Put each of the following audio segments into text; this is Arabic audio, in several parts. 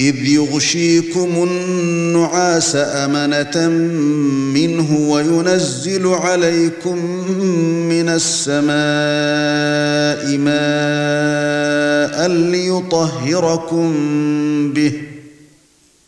إذ يغشيكم النعاس أمنة منه وينزل عليكم من السماء ماء ليطهركم به.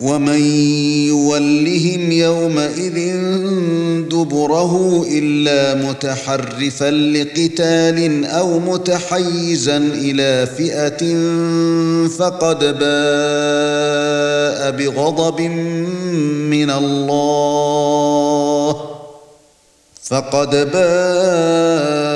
ومن يولهم يومئذ دبره الا متحرفا لقتال أو متحيزا إلى فئه فقد باء بغضب من الله فقد باء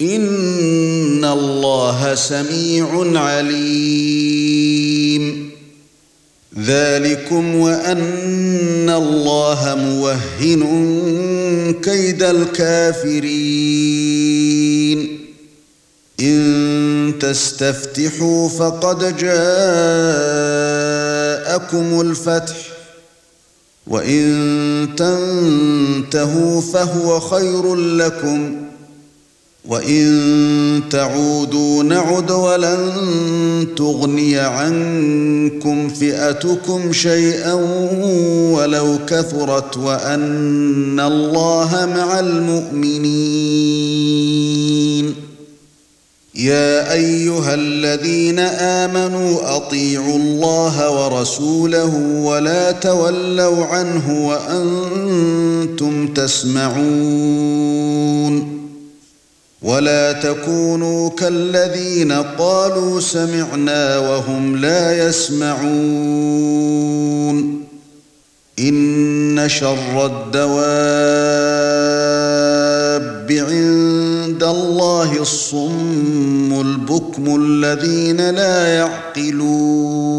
ان الله سميع عليم ذلكم وان الله موهن كيد الكافرين ان تستفتحوا فقد جاءكم الفتح وان تنتهوا فهو خير لكم وَإِن تَعُودُوا نَعُدْ وَلَن تُغْنِيَ عَنكُمْ فِئَتُكُمْ شَيْئًا وَلَوْ كَثُرَتْ وَأَنَّ اللَّهَ مَعَ الْمُؤْمِنِينَ يَا أَيُّهَا الَّذِينَ آمَنُوا أَطِيعُوا اللَّهَ وَرَسُولَهُ وَلَا تَوَلَّوْا عَنْهُ وَأَنْتُمْ تَسْمَعُونَ ولا تكونوا كالذين قالوا سمعنا وهم لا يسمعون ان شر الدواب عند الله الصم البكم الذين لا يعقلون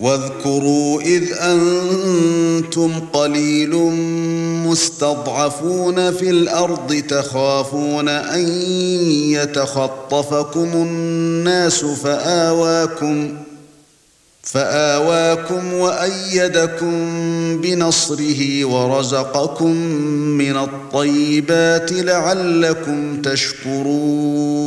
واذكروا إذ أنتم قليل مستضعفون في الأرض تخافون أن يتخطفكم الناس فآواكم فآواكم وأيدكم بنصره ورزقكم من الطيبات لعلكم تشكرون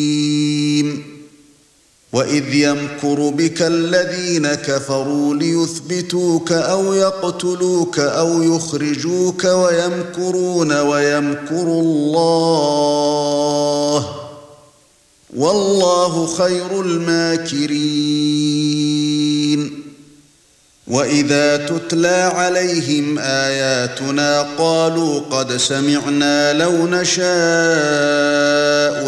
واذ يمكر بك الذين كفروا ليثبتوك أو يقتلوك أو يخرجوك ويمكرون ويمكر الله والله خير الماكرين وإذا تتلى عليهم آياتنا قالوا قد سمعنا لو نشاء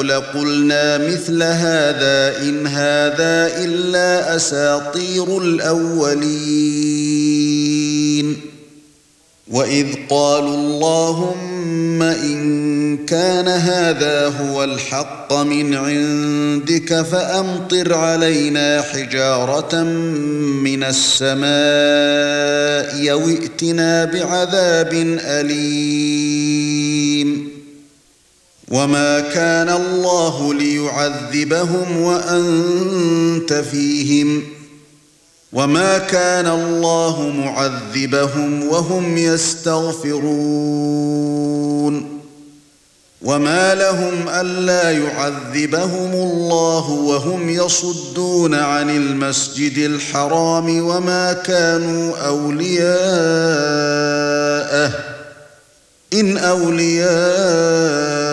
لقلنا مثل هذا إن هذا إلا أساطير الأولين. واذ قالوا اللهم ان كان هذا هو الحق من عندك فامطر علينا حجاره من السماء أو ائتنا بعذاب اليم وما كان الله ليعذبهم وانت فيهم وما كان الله معذبهم وهم يستغفرون وما لهم الا يعذبهم الله وهم يصدون عن المسجد الحرام وما كانوا اولياءه ان اولياؤه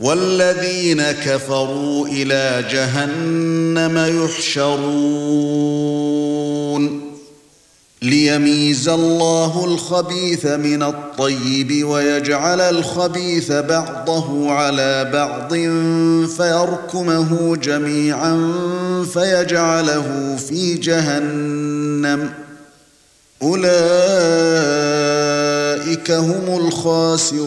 والذين كفروا إلى جهنم يحشرون. ليميز الله الخبيث من الطيب ويجعل الخبيث بعضه على بعض فيركمه جميعا فيجعله في جهنم. أولئك هم الخاسرون.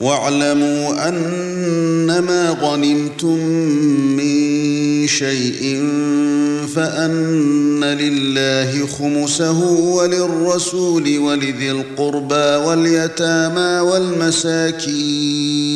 واعلموا أنما غنمتم من شيء فأن لله خمسه وللرسول ولذي القربى واليتامى والمساكين.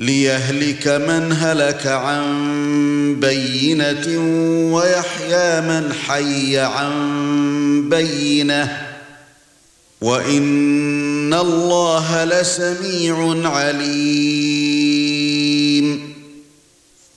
ليهلك من هلك عن بينة ويحيى من حي عن بينة. وإن الله لسميع عليم.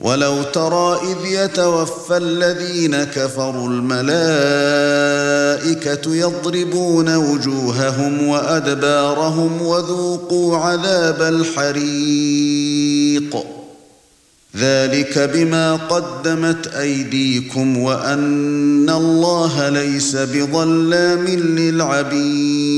ولو ترى إذ يتوفى الذين كفروا الملائكة يضربون وجوههم وأدبارهم وذوقوا عذاب الحريق. ذلك بما قدمت أيديكم وأن الله ليس بظلام للعبيد.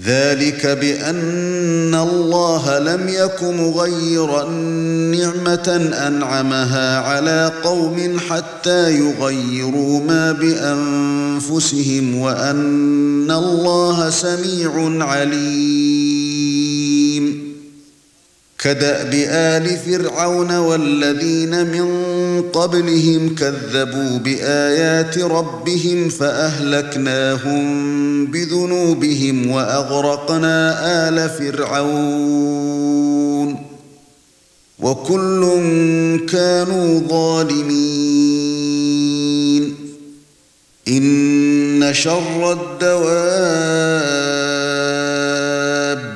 ذلك بأن الله لم يك مغيرا نعمة أنعمها على قوم حتى يغيروا ما بأنفسهم وأن الله سميع عليم. كدأب آل فرعون والذين من قبلهم كذبوا بآيات ربهم فأهلكناهم بذنوبهم وأغرقنا آل فرعون وكل كانوا ظالمين إن شر الدواب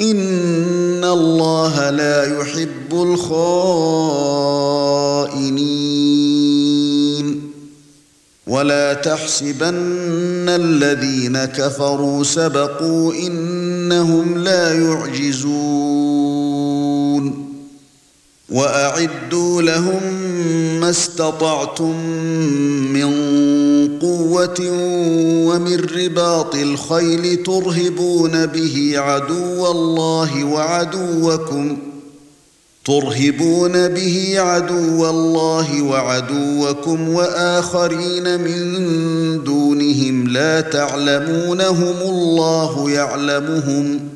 ان الله لا يحب الخائنين ولا تحسبن الذين كفروا سبقوا انهم لا يعجزون واعدوا لهم ما استطعتم من قوة ومن رباط الخيل ترهبون به عدو الله وعدوكم ترهبون به عدو الله وعدوكم وآخرين من دونهم لا تعلمونهم الله يعلمهم.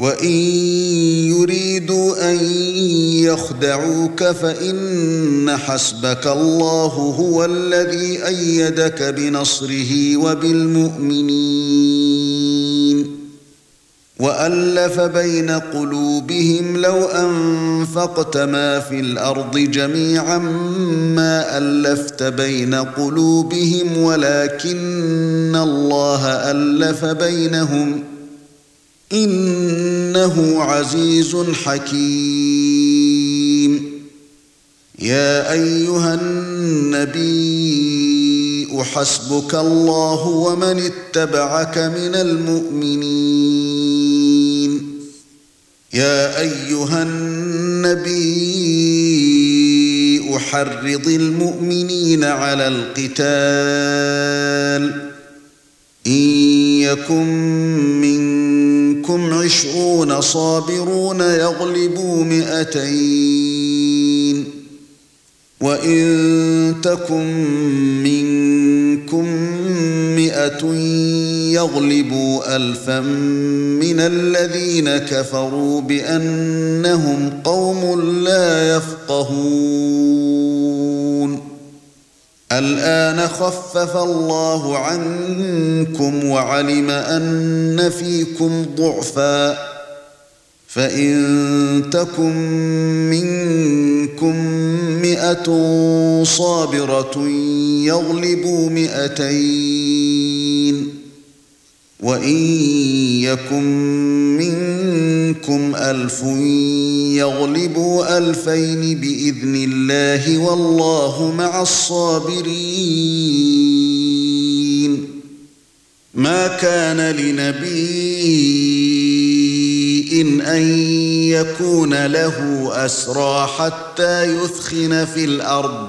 وإن يريدوا أن يخدعوك فإن حسبك الله هو الذي أيدك بنصره وبالمؤمنين. وألف بين قلوبهم لو أنفقت ما في الأرض جميعا ما ألفت بين قلوبهم ولكن الله ألف بينهم. إنه عزيز حكيم. يا أيها النبي حسبك الله ومن اتبعك من المؤمنين. يا أيها النبي حرض المؤمنين على القتال. إن يكن منكم عشرون صابرون يغلبوا مئتين. وإن تكن منكم مئة يغلبوا الفا من الذين كفروا بأنهم قوم لا يفقهون. الآن خفف الله عنكم وعلم أن فيكم ضعفا فإن تكن منكم مئة صابرة يغلبوا مئتين وان يكن منكم الف يغلبوا الفين باذن الله والله مع الصابرين ما كان لنبي ان يكون له اسرى حتى يثخن في الأرض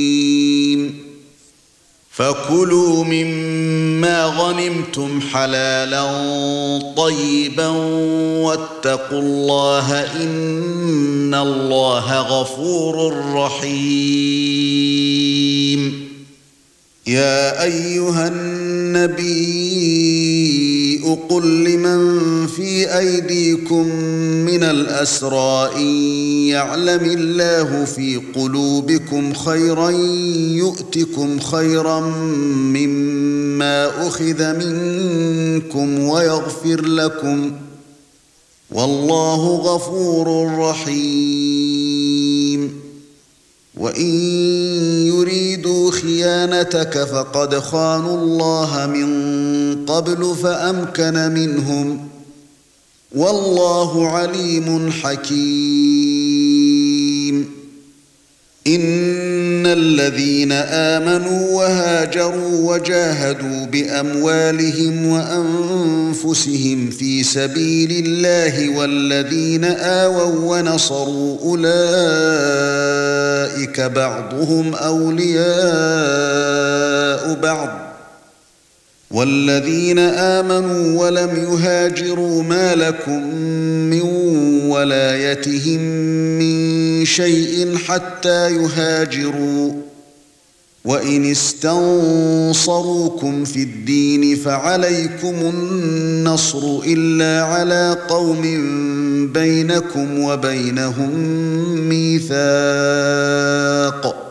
فكلوا مما غنمتم حلالا طيبا واتقوا الله إن الله غفور رحيم. يا أيها النبي قل لمن في أيديكم من الأسرى إن يعلم الله في قلوبكم خيرا يؤتكم خيرا مما أخذ منكم ويغفر لكم. والله غفور رحيم. وان يريدوا خيانتك فقد خانوا الله من قبل فامكن منهم والله عليم حكيم ان الذين امنوا وهاجروا وجاهدوا باموالهم وانفسهم في سبيل الله والذين آووا ونصروا اولئك بعضهم اولياء بعض والذين آمنوا ولم يهاجروا ما لكم من ولايتهم من شيء حتى يهاجروا. وَإِنِ اسْتَنصَرُوكُمْ فِي الدِّينِ فَعَلَيْكُمُ النَّصْرُ إِلَّا عَلَى قَوْمٍ بَيْنَكُمْ وَبَيْنَهُم مِّيثَاقٌ.